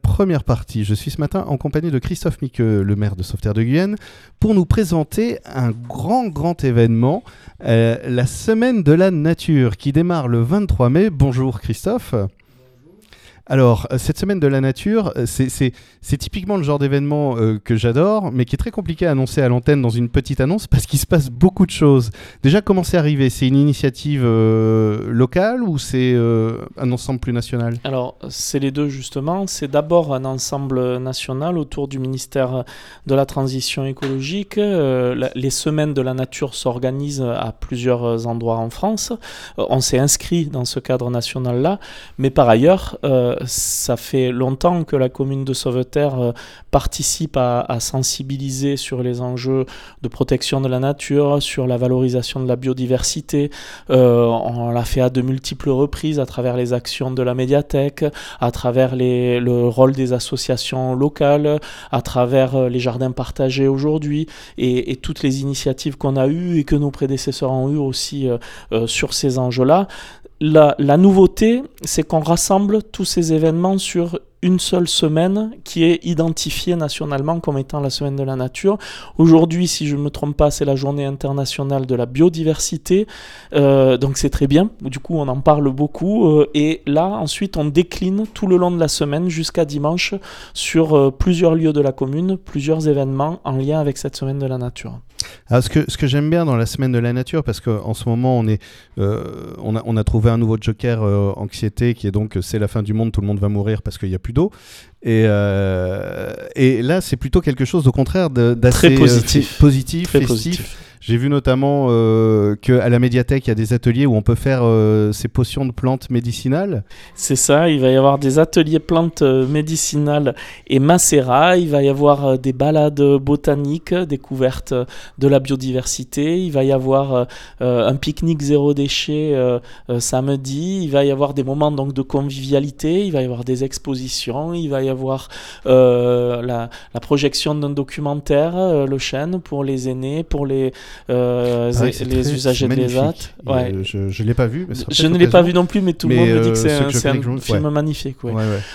Première partie, je suis ce matin en compagnie de Christophe Miqueux, le maire de Sauveterre de Guyenne, pour nous présenter un grand, grand événement, euh, la Semaine de la Nature, qui démarre le 23 mai. Bonjour Christophe. Alors, euh, cette semaine de la nature, euh, c'est typiquement le genre d'événement euh, que j'adore, mais qui est très compliqué à annoncer à l'antenne dans une petite annonce parce qu'il se passe beaucoup de choses. Déjà, comment c'est arrivé? C'est une initiative locale ou c'est un ensemble plus national? Alors, c'est les deux justement. C'est d'abord un ensemble national autour du ministère de la Transition écologique. les semaines de la nature s'organisent à plusieurs endroits en France. on s'est inscrit dans ce cadre national-là, mais par ailleurs, ça fait longtemps que la commune de Sauveterre euh, participe à, sensibiliser sur les enjeux de protection de la nature, sur la valorisation de la biodiversité. Euh, on l'a fait à de multiples reprises à travers les actions de la médiathèque, à travers le rôle des associations locales, à travers euh, les jardins partagés aujourd'hui et, toutes les initiatives qu'on a eues et que nos prédécesseurs ont eues aussi sur ces enjeux-là la, nouveauté, c'est qu'on rassemble tous ces événements sur une seule semaine qui est identifiée nationalement comme étant la semaine de la nature. Aujourd'hui, si je ne me trompe pas, c'est la journée internationale de la biodiversité. Euh, donc c'est très bien. Du coup, on en parle beaucoup. Euh, et là, ensuite, on décline tout le long de la semaine jusqu'à dimanche sur euh, plusieurs lieux de la commune, plusieurs événements en lien avec cette semaine de la nature. Alors, ce que, ce que j'aime bien dans la semaine de la nature, parce qu'en ce moment, on, est, on, a, on a trouvé un nouveau joker anxiété qui est donc c'est la fin du monde, tout le monde va mourir parce qu'il n'y a plus d'eau. Et, euh, et là, c'est plutôt quelque chose, au contraire, d'assez positif, positif, festif. J'ai vu notamment euh, qu'à la médiathèque, il y a des ateliers où on peut faire euh, ces potions de plantes médicinales. C'est ça, il va y avoir des ateliers plantes euh, médicinales et macérat, il va y avoir des balades botaniques, découvertes de la biodiversité, il va y avoir un pique-nique zéro déchet samedi, il va y avoir des moments donc de convivialité, il va y avoir des expositions, il va y avoir la, la, projection d'un documentaire, le chêne, pour les aînés, pour les euh, ah les usagers de l'ESAT. Ouais. Je ne l'ai pas vu. je ne l'ai pas vu non plus, mais tout le monde me dit que euh, c'est un, film magnifique.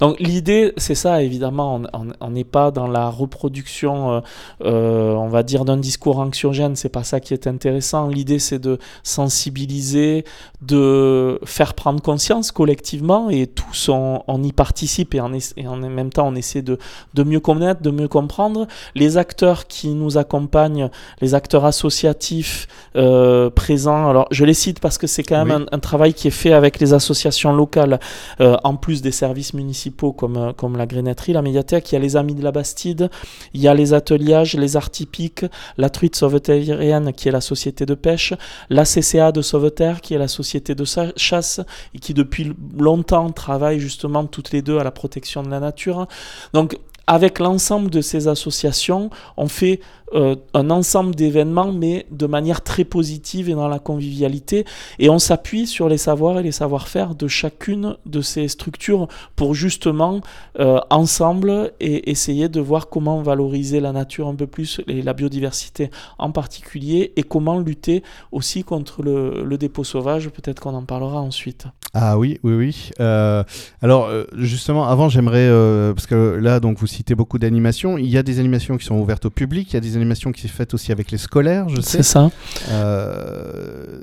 Donc l'idée, c'est ça, évidemment, on n'est pas dans la reproduction, euh, on va dire, d'un discours anxiogène, c'est pas ça qui est intéressant. L'idée, c'est de sensibiliser, de faire prendre conscience collectivement, et tous, on, y participe, et en, et en, même temps, on essaie de, de mieux connaître, de mieux comprendre. Les acteurs qui nous accompagnent, les acteurs associés, associatifs euh, présents. Alors, je les cite parce que c'est quand même un, travail qui est fait avec les associations locales, euh, en plus des services municipaux comme, euh, comme la grenetterie, la médiathèque. Il y a les Amis de la Bastide, il y a les ateliers, les arts typiques, la truite sauvetérienne qui est la société de pêche, la CCA de Sauveterre qui est la société de chasse et qui depuis longtemps travaille justement toutes les deux à la protection de la nature. Donc, avec l'ensemble de ces associations, on fait euh, un ensemble d'événements, mais de manière très positive et dans la convivialité. Et on s'appuie sur les savoirs et les savoir-faire de chacune de ces structures pour justement, euh, ensemble, et essayer de voir comment valoriser la nature un peu plus et la biodiversité en particulier, et comment lutter aussi contre le, dépôt sauvage. Peut-être qu'on en parlera ensuite. Ah oui, oui, oui. Euh, alors, justement, avant, j'aimerais, parce que là, donc, vous citez beaucoup d'animations. Il y a des animations qui sont ouvertes au public, il y a des animation qui s'est faite aussi avec les scolaires, je sais. C'est ça. Euh,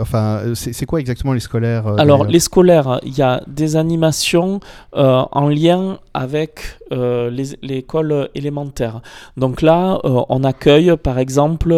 enfin, c'est quoi exactement les scolaires euh, Alors, les scolaires, il y a des animations euh, en lien avec euh, l'école élémentaire. Donc là, on accueille, par exemple,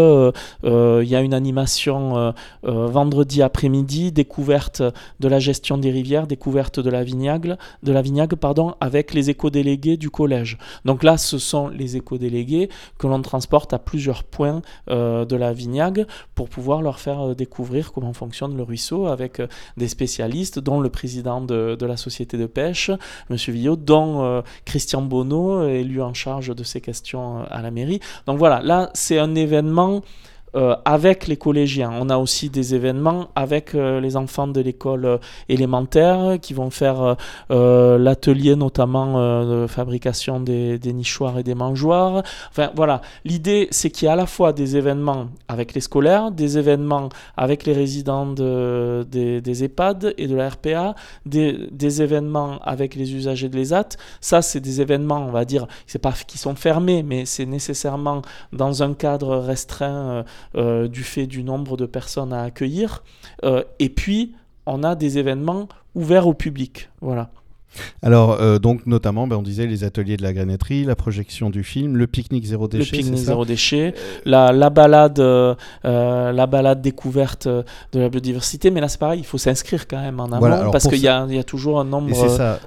il y a une animation vendredi après-midi, découverte de la gestion des rivières, découverte de la Vignagle, de la Vignagle pardon, avec les éco-délégués du collège. Donc là, ce sont les éco-délégués que l'on transporte à plusieurs points euh, de la Vignague pour pouvoir leur faire euh, découvrir comment fonctionne le ruisseau avec euh, des spécialistes, dont le président de, la société de pêche, M. Villot, dont Christian Bonneau, élu en charge de ces questions à la mairie. Donc voilà, là, c'est un événement euh, avec les collégiens. On a aussi des événements avec euh, les enfants de l'école euh, élémentaire qui vont faire l'atelier notamment de fabrication des, nichoirs et des mangeoires. Enfin voilà, l'idée c'est qu'il y a à la fois des événements avec les scolaires, des événements avec les résidents de, des, EHPAD et de la RPA, des, des événements avec les usagers de l'ESAT. Ça c'est des événements, on va dire, c'est pas qui sont fermés, mais c'est nécessairement dans un cadre restreint euh, du fait du nombre de personnes à accueillir. Euh, et puis, on a des événements ouverts au public. Voilà. Alors, euh, donc, notamment, ben, on disait les ateliers de la granetterie, la projection du film, le pique-nique zéro déchet. Le pique-nique zéro déchet, la, la balade, la balade découverte de la biodiversité. Mais là, c'est pareil, il faut s'inscrire quand même en amont parce qu'il y, y, a toujours un nombre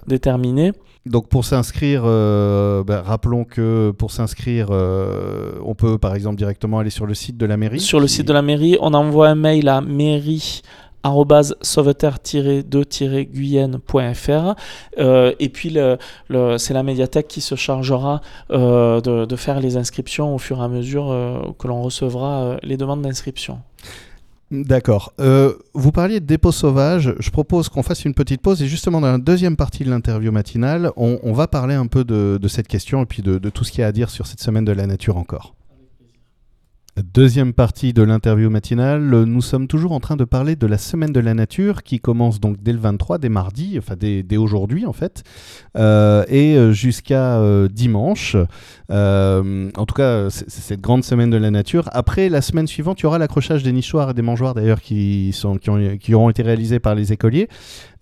déterminé. Donc pour s'inscrire, euh, ben, rappelons que pour s'inscrire, euh, on peut par exemple directement aller sur le site de la mairie. Sur le site de la mairie, on envoie un mail à mairie sauveterre-2-guyenne.fr euh, et puis c'est la médiathèque qui se chargera de, de, faire les inscriptions au fur et à mesure que l'on recevra les demandes d'inscription. D'accord. Euh, vous parliez de dépôt sauvage. Je propose qu'on fasse une petite pause et justement dans la deuxième partie de l'interview matinale, on, va parler un peu de, cette question et puis de tout ce qu'il y a à dire sur cette semaine de la nature encore. Deuxième partie de l'interview matinale, nous sommes toujours en train de parler de la semaine de la nature qui commence donc dès le 23, dès mardi, enfin dès, aujourd'hui en fait, euh, et euh, jusqu'à euh, dimanche. en tout cas, c'est cette grande semaine de la nature. Après, la semaine suivante, il y aura l'accrochage des nichoirs et des mangeoires d'ailleurs qui, qui auront été réalisés par les écoliers.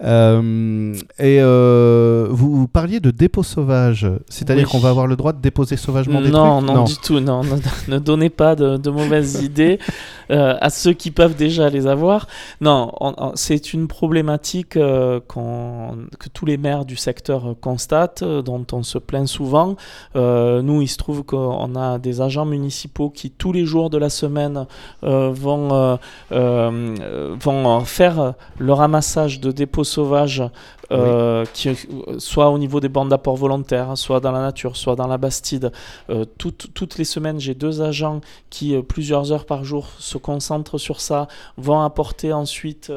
Euh, et euh, vous, parliez de dépôt sauvage, c'est-à-dire qu'on va avoir le droit de déposer sauvagement des non, trucs? Non, non, du tout, non, ne, donnez pas de, mauvaises idées euh, à ceux qui peuvent déjà les avoir. Non, c'est une problématique que tous les maires du secteur constatent, dont on se plaint souvent. nous, il se trouve qu'on a des agents municipaux qui, tous les jours de la semaine, vont, vont faire le ramassage de dépôts sauvage euh, qui, soit au niveau des bandes d'apport volontaires, soit dans la nature, soit dans la Bastide. Euh, toutes les semaines, j'ai deux agents qui, euh, plusieurs heures par jour, se concentrent sur ça, vont apporter ensuite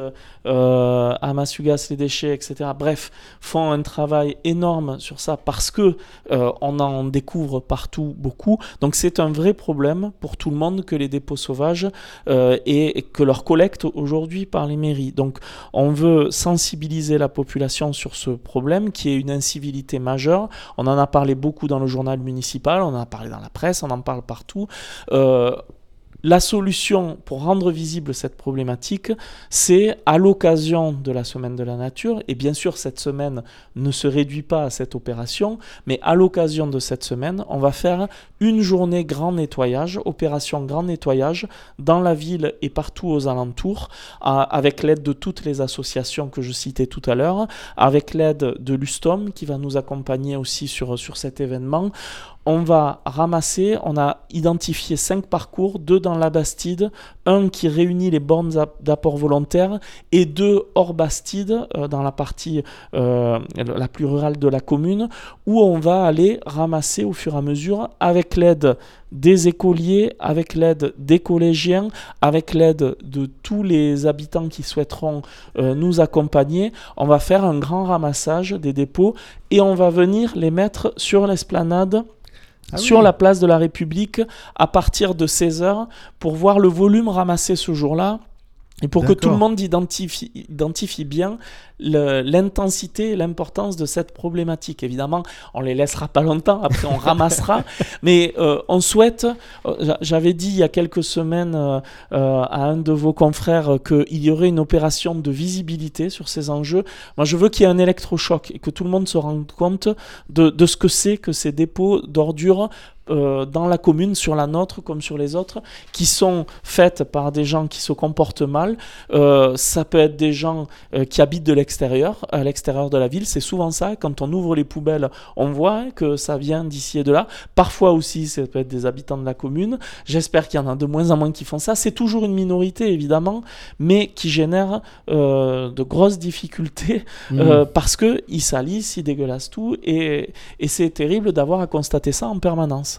à Masugas les déchets, etc. Bref, font un travail énorme sur ça parce que on en découvre partout beaucoup. Donc c'est un vrai problème pour tout le monde que les dépôts sauvages et que leur collecte aujourd'hui par les mairies. Donc on veut sensibiliser la population sur ce problème qui est une incivilité majeure. On en a parlé beaucoup dans le journal municipal, on en a parlé dans la presse, on en parle partout. Euh, la solution pour rendre visible cette problématique, c'est à l'occasion de la semaine de la nature, et bien sûr cette semaine ne se réduit pas à cette opération, mais à l'occasion de cette semaine, on va faire une journée grand nettoyage, opération grand nettoyage, dans la ville et partout aux alentours, avec l'aide de toutes les associations que je citais tout à l'heure, avec l'aide de l'USTOM qui va nous accompagner aussi sur, sur cet événement. On va ramasser, on a identifié cinq parcours, deux dans la Bastide, un qui réunit les bornes d'apport volontaire et deux hors Bastide, euh, dans la partie euh, la plus rurale de la commune, où on va aller ramasser au fur et à mesure avec l'aide des écoliers, avec l'aide des collégiens, avec l'aide de tous les habitants qui souhaiteront euh, nous accompagner. On va faire un grand ramassage des dépôts et on va venir les mettre sur l'esplanade ah sur la place de la République à partir de 16h pour voir le volume ramassé ce jour-là et pour que tout le monde identifie, identifie bien l'intensité et l'importance de cette problématique. Évidemment, on les laissera pas longtemps, après on ramassera, mais euh, on souhaite, euh, j'avais dit il y a quelques semaines euh, à un de vos confrères qu'il y aurait une opération de visibilité sur ces enjeux. Moi, je veux qu'il y ait un électrochoc et que tout le monde se rende compte de, de ce que c'est que ces dépôts d'ordures euh, dans la commune, sur la nôtre comme sur les autres, qui sont faites par des gens qui se comportent mal. Euh, ça peut être des gens euh, qui habitent de l'extérieur, à l'extérieur de la ville. C'est souvent ça. Quand on ouvre les poubelles, on voit que ça vient d'ici et de là. Parfois aussi, ça peut être des habitants de la commune. J'espère qu'il y en a de moins en moins qui font ça. C'est toujours une minorité, évidemment, mais qui génère de grosses difficultés mmh. parce qu'ils salissent, ils dégueulassent tout. Et, et c'est terrible d'avoir à constater ça en permanence.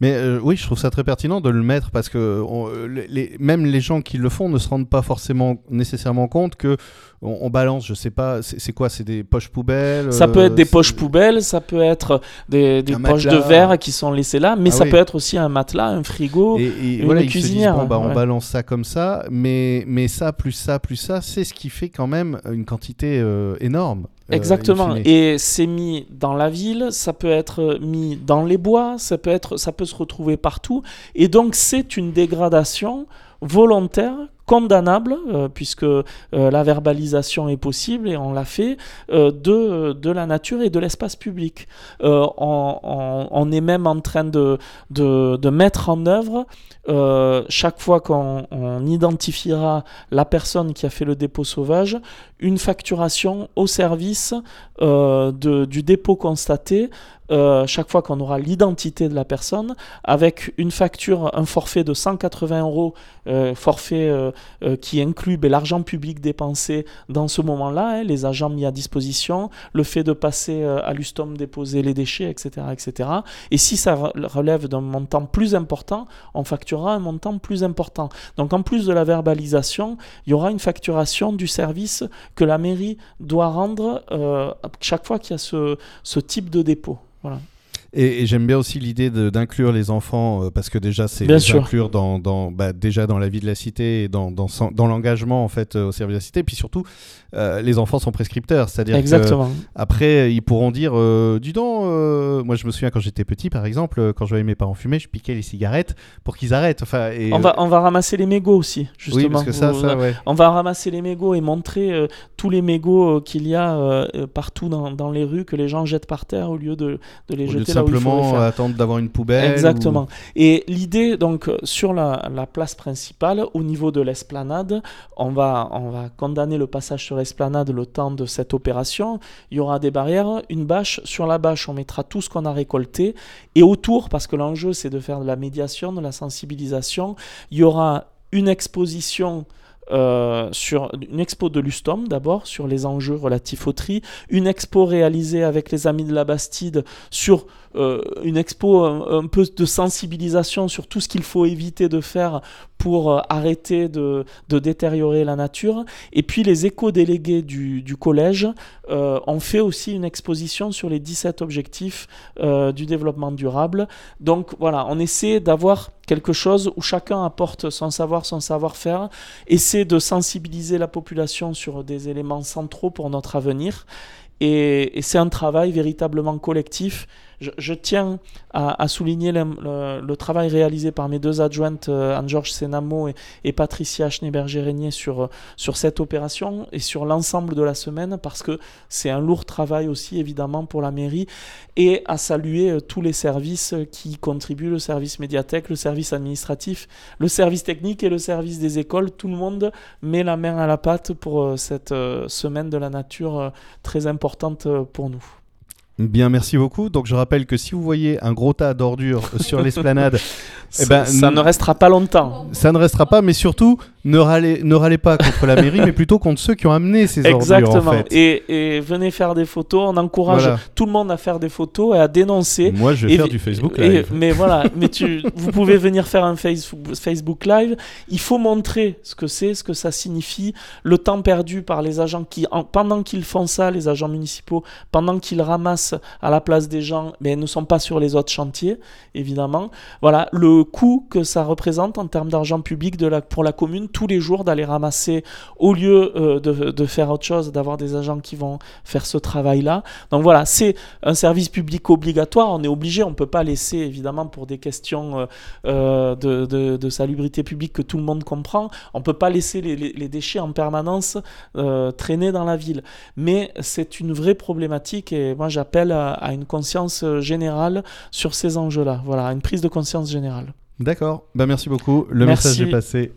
Mais oui, je trouve ça très pertinent de le mettre parce que les, même les gens qui le font ne se rendent pas forcément nécessairement compte que on, balance, je sais pas, c'est quoi C'est des poches poubelles Ça peut être des poches poubelles, ça peut être des, poches de verre qui sont laissées là, mais ah ça peut être aussi un matelas, un frigo, une voilà, cuisinière. bon, bah, On balance ça comme ça, mais, mais ça, plus ça, plus ça, c'est ce qui fait quand même une quantité énorme. Euh, Exactement. Et c'est mis dans la ville, ça peut être mis dans les bois, ça peut, être, ça peut se retrouver partout. Et donc, c'est une dégradation volontaire condamnable, euh, puisque euh, la verbalisation est possible et on l'a fait, de, de, la nature et de l'espace public. On, est même en train de, de, de mettre en œuvre euh, chaque fois qu'on identifiera la personne qui a fait le dépôt sauvage, une facturation au service euh, du dépôt constaté euh, chaque fois qu'on aura l'identité de la personne, avec une facture, un forfait de 180 euros, euh, forfait euh, qui inclut ben, l'argent public dépensé dans ce moment-là, hein, les agents mis à disposition, le fait de passer à l'ustom déposer les déchets, etc., etc. Et si ça relève d'un montant plus important, on facturera un montant plus important. Donc en plus de la verbalisation, il y aura une facturation du service que la mairie doit rendre chaque fois qu'il y a ce, ce type de dépôt. Voilà. Et, j'aime bien aussi l'idée d'inclure les enfants, euh, parce que déjà, c'est inclure dans, dans bah, déjà dans la vie de la cité et dans, dans, dans l'engagement en fait, euh, au service de la cité. Puis surtout, euh, les enfants sont prescripteurs. C'est-à-dire après, ils pourront dire Dis donc, moi je me souviens quand j'étais petit, par exemple, quand je voyais mes parents fumer, je piquais les cigarettes pour qu'ils arrêtent. Enfin, et, on, va, on va ramasser les mégots aussi, justement. Oui, parce que ça, ça ouais. On va ramasser les mégots et montrer tous les mégots qu'il y a partout dans, dans, les rues que les gens jettent par terre au lieu de, de les jeter simplement attendre d'avoir une poubelle. Exactement. Et l'idée, donc, sur la, place principale, au niveau de l'esplanade, on va, on va condamner le passage sur l'esplanade le temps de cette opération. Il y aura des barrières, une bâche. Sur la bâche, on mettra tout ce qu'on a récolté. Et autour, parce que l'enjeu, c'est de faire de la médiation, de la sensibilisation, il y aura une exposition euh, sur une expo de Lustom d'abord sur les enjeux relatifs au tri, une expo réalisée avec les Amis de la Bastide sur euh, une expo un, peu de sensibilisation sur tout ce qu'il faut éviter de faire pour euh, arrêter de, détériorer la nature. Et puis les éco-délégués du, du, collège euh, ont fait aussi une exposition sur les 17 objectifs du développement durable. Donc voilà, on essaie d'avoir quelque chose où chacun apporte son savoir, son savoir-faire, essaie de sensibiliser la population sur des éléments centraux pour notre avenir. Et, et c'est un travail véritablement collectif je, tiens à, souligner le, travail réalisé par mes deux adjointes, euh, Anne-Georges Senamo et, Patricia Schneeberger-Régnier, sur, euh, sur cette opération et sur l'ensemble de la semaine, parce que c'est un lourd travail aussi, évidemment, pour la mairie, et à saluer euh, tous les services qui contribuent, le service médiathèque, le service administratif, le service technique et le service des écoles. Tout le monde met la main à la pâte pour cette semaine de la nature très importante pour nous. Bien, merci beaucoup. Donc, je rappelle que si vous voyez un gros tas d'ordures sur l'esplanade, eh ben, ça ne restera pas longtemps. Ça ne restera pas, mais surtout, ne râlez, ne râlez pas contre la mairie, mais plutôt contre ceux qui ont amené ces ordures. Exactement. Et, venez faire des photos. On encourage tout le monde à faire des photos et à dénoncer. Moi, je vais faire du Facebook Live. mais voilà, mais tu, vous pouvez venir faire un Facebook, Facebook Live. Il faut montrer ce que c'est, ce que ça signifie, le temps perdu par les agents qui, pendant qu'ils font ça, les agents municipaux, pendant qu'ils ramassent à la place des gens, mais ne sont pas sur les autres chantiers, évidemment. Voilà, le coût que ça représente en termes d'argent public de la, pour la commune tous les jours d'aller ramasser au lieu euh, de, faire autre chose, d'avoir des agents qui vont faire ce travail-là. Donc voilà, c'est un service public obligatoire. On est obligé, on ne peut pas laisser, évidemment, pour des questions euh, euh, de, salubrité publique que tout le monde comprend, on ne peut pas laisser les, déchets en permanence traîner dans la ville. Mais c'est une vraie problématique et moi j'appelle à, à une conscience générale sur ces enjeux-là. Voilà, une prise de conscience générale. D'accord, bah merci beaucoup. Le message est passé.